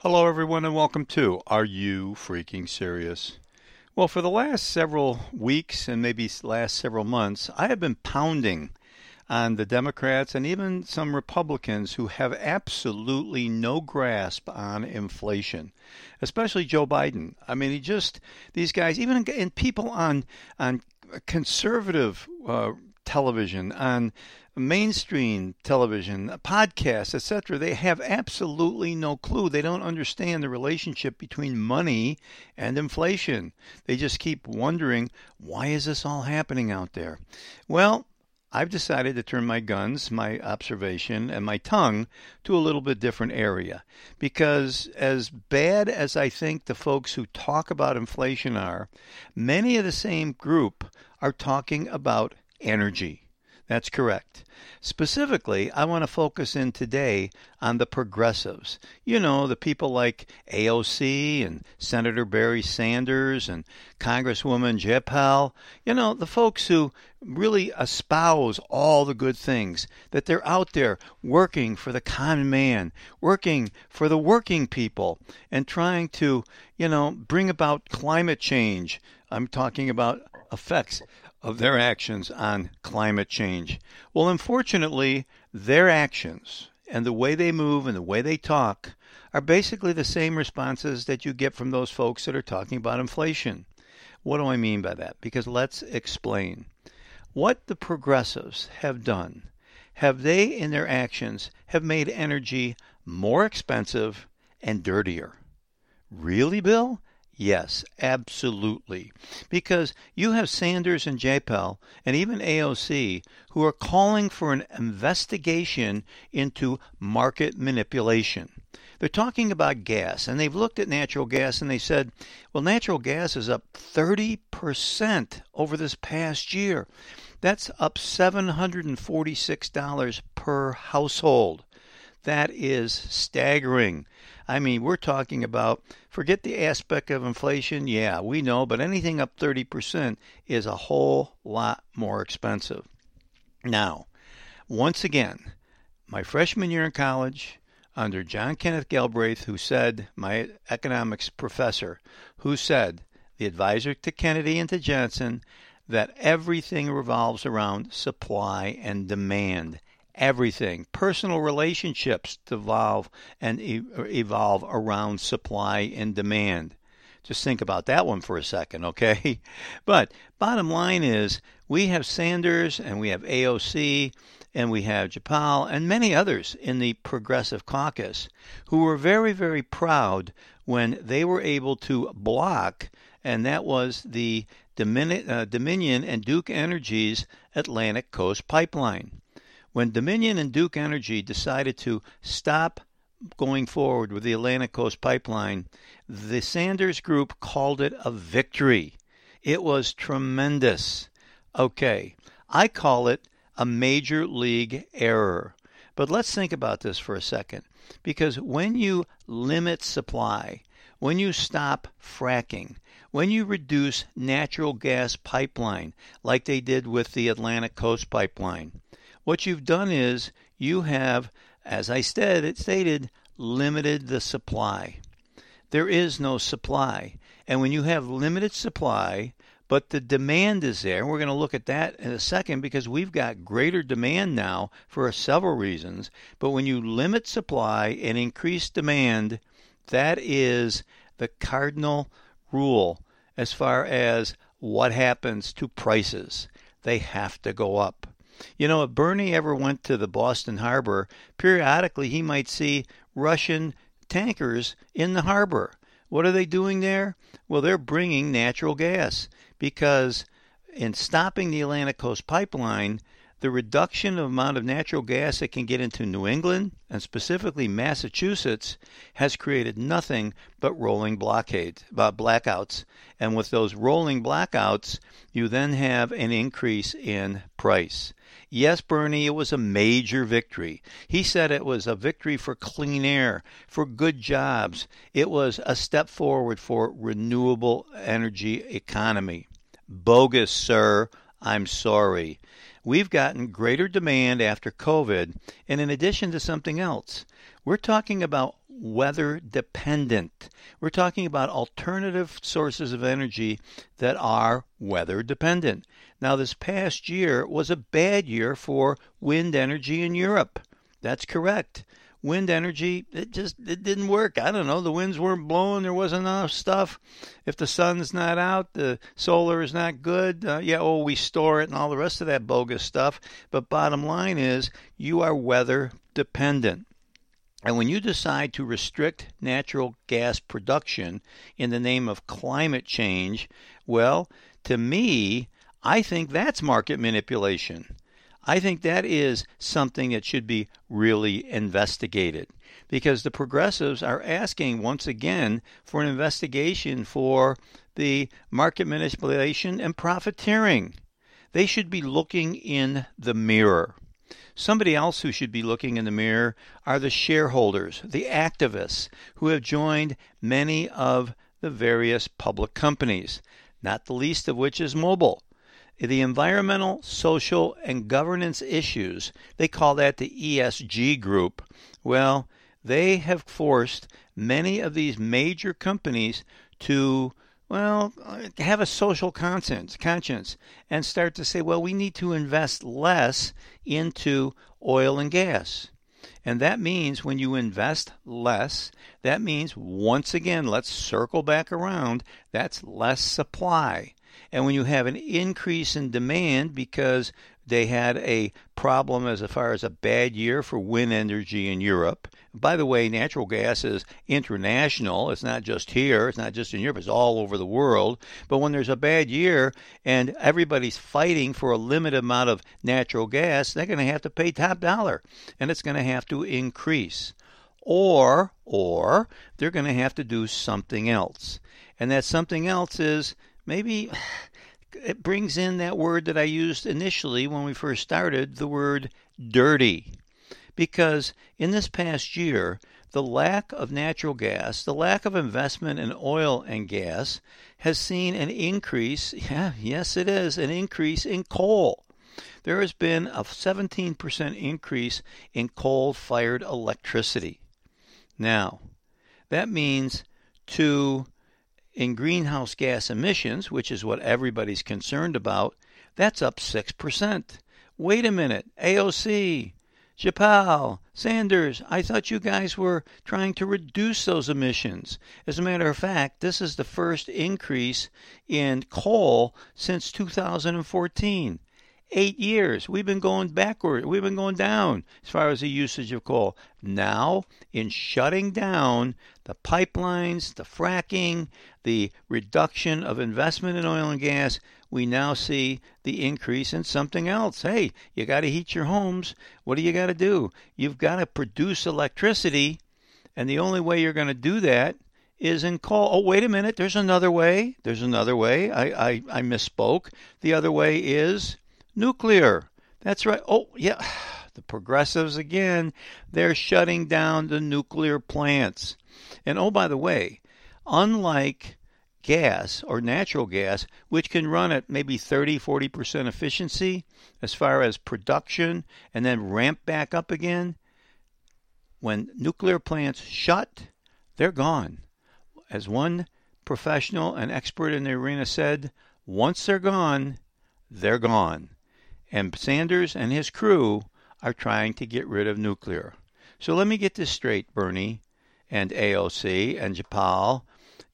Hello, everyone, and welcome to Are You Freaking Serious? Well, for the last several weeks and maybe last several months, I have been pounding on the Democrats and even some Republicans who have absolutely no grasp on inflation, especially Joe Biden. I mean, he just these guys, even in people on on conservative uh, television, on mainstream television, podcasts, etc., they have absolutely no clue. They don't understand the relationship between money and inflation. They just keep wondering, why is this all happening out there? Well, I've decided to turn my guns, my observation, and my tongue to a little bit different area. Because as bad as I think the folks who talk about inflation are, many of the same group are talking about energy. That's correct. Specifically, I want to focus in today on the progressives. You know, the people like AOC and Senator Bernie Sanders and Congresswoman Jayapal. You know, the folks who really espouse all the good things, that they're out there working for the common man, working for the working people, and trying to, you know, bring about climate change. I'm talking about effects of their actions on climate change. Well, unfortunately, their actions and the way they move and the way they talk are basically the same responses that you get from those folks that are talking about inflation. What do I mean by that? Because let's explain. What the progressives have done, have they in their actions have made energy more expensive and dirtier. Really, Bill? Yes, absolutely. Because you have Sanders and Jayapal and even AOC who are calling for an investigation into market manipulation. They're talking about gas, and they've looked at natural gas and they said, well, natural gas is up 30% over this past year. That's up $746 per household. That is staggering. I mean, we're talking about forget the aspect of inflation. Yeah, we know, but anything up 30% is a whole lot more expensive. Now, once again, my freshman year in college, under John Kenneth Galbraith, who said, my economics professor, who said, the advisor to Kennedy and to Johnson, that everything revolves around supply and demand everything. Personal relationships devolve and evolve around supply and demand. Just think about that one for a second, okay? But bottom line is we have Sanders and we have AOC and we have Jayapal and many others in the Progressive Caucus who were very, very proud when they were able to block, and that was the uh, Dominion and Duke Energy's Atlantic Coast Pipeline. When Dominion and Duke Energy decided to stop going forward with the Atlantic Coast Pipeline, the Sanders Group called it a victory. It was tremendous. Okay, I call it a major league error. But let's think about this for a second. Because when you limit supply, when you stop fracking, when you reduce natural gas pipeline, like they did with the Atlantic Coast Pipeline, what you've done is you have, as I said, it stated, limited the supply. There is no supply. And when you have limited supply, but the demand is there, and we're going to look at that in a second because we've got greater demand now for several reasons. But when you limit supply and increase demand, that is the cardinal rule as far as what happens to prices. They have to go up. You know, if Bernie ever went to the Boston harbor, periodically he might see Russian tankers in the harbor. What are they doing there? Well, they're bringing natural gas because in stopping the Atlantic Coast pipeline, the reduction of amount of natural gas that can get into New England and specifically Massachusetts has created nothing but rolling blockades, uh, blackouts. And with those rolling blackouts, you then have an increase in price. Yes, Bernie, it was a major victory. He said it was a victory for clean air, for good jobs. It was a step forward for renewable energy economy. Bogus, sir. I'm sorry. We've gotten greater demand after COVID, and in addition to something else, we're talking about weather dependent. We're talking about alternative sources of energy that are weather dependent. Now, this past year was a bad year for wind energy in Europe. That's correct wind energy, it just it didn't work. I don't know. The winds weren't blowing. There wasn't enough stuff. If the sun's not out, the solar is not good. Uh, yeah, oh, we store it and all the rest of that bogus stuff. But bottom line is, you are weather dependent. And when you decide to restrict natural gas production in the name of climate change, well, to me, I think that's market manipulation. I think that is something that should be really investigated because the progressives are asking once again for an investigation for the market manipulation and profiteering. They should be looking in the mirror. Somebody else who should be looking in the mirror are the shareholders, the activists who have joined many of the various public companies, not the least of which is Mobil the environmental, social, and governance issues, they call that the ESG group. Well, they have forced many of these major companies to well, have a social conscience, conscience and start to say, well, we need to invest less into oil and gas. And that means when you invest less, that means once again, let's circle back around, that's less supply. And when you have an increase in demand because they had a problem as far as a bad year for wind energy in Europe. By the way, natural gas is international. It's not just here, it's not just in Europe, it's all over the world. But when there's a bad year and everybody's fighting for a limited amount of natural gas, they're going to have to pay top dollar and it's going to have to increase. Or or they're going to have to do something else. And that something else is maybe it brings in that word that I used initially when we first started the word dirty. Because in this past year, the lack of natural gas, the lack of investment in oil and gas, has seen an increase. Yeah, yes, it is an increase in coal. There has been a 17% increase in coal fired electricity. Now, that means to in greenhouse gas emissions, which is what everybody's concerned about, that's up 6%. Wait a minute, AOC, Jayapal, Sanders, I thought you guys were trying to reduce those emissions. As a matter of fact, this is the first increase in coal since 2014 eight years. We've been going backward. We've been going down as far as the usage of coal. Now, in shutting down the pipelines, the fracking, the reduction of investment in oil and gas, we now see the increase in something else. Hey, you got to heat your homes. What do you got to do? You've got to produce electricity, and the only way you're going to do that is in coal. Oh, wait a minute. There's another way. There's another way. I, I, I misspoke. The other way is Nuclear. That's right. Oh, yeah. The progressives again, they're shutting down the nuclear plants. And oh, by the way, unlike gas or natural gas, which can run at maybe 30, 40% efficiency as far as production and then ramp back up again, when nuclear plants shut, they're gone. As one professional and expert in the arena said, once they're gone, they're gone and Sanders and his crew are trying to get rid of nuclear. So let me get this straight, Bernie and AOC and Jayapal.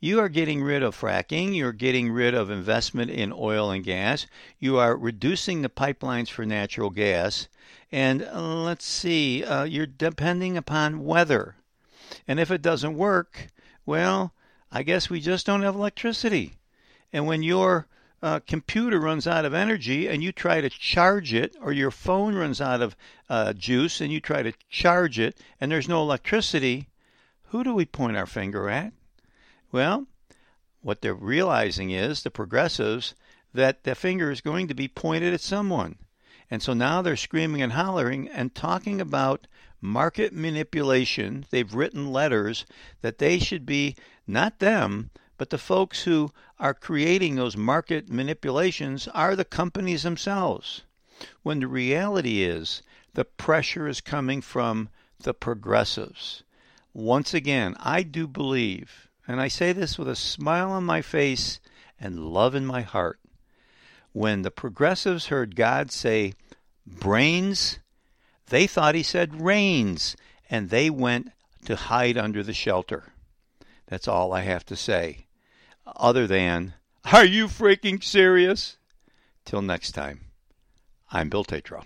You are getting rid of fracking. You're getting rid of investment in oil and gas. You are reducing the pipelines for natural gas. And uh, let's see, uh, you're depending upon weather. And if it doesn't work, well, I guess we just don't have electricity. And when you're uh, computer runs out of energy and you try to charge it, or your phone runs out of uh, juice and you try to charge it, and there's no electricity, who do we point our finger at? Well, what they're realizing is the progressives that the finger is going to be pointed at someone. And so now they're screaming and hollering and talking about market manipulation. They've written letters that they should be, not them, but the folks who are creating those market manipulations are the companies themselves. When the reality is the pressure is coming from the progressives. once again, I do believe, and I say this with a smile on my face and love in my heart. When the progressives heard God say brains, they thought he said rains, and they went to hide under the shelter. That's all I have to say. Other than, are you freaking serious? Till next time, I'm Bill Tatro.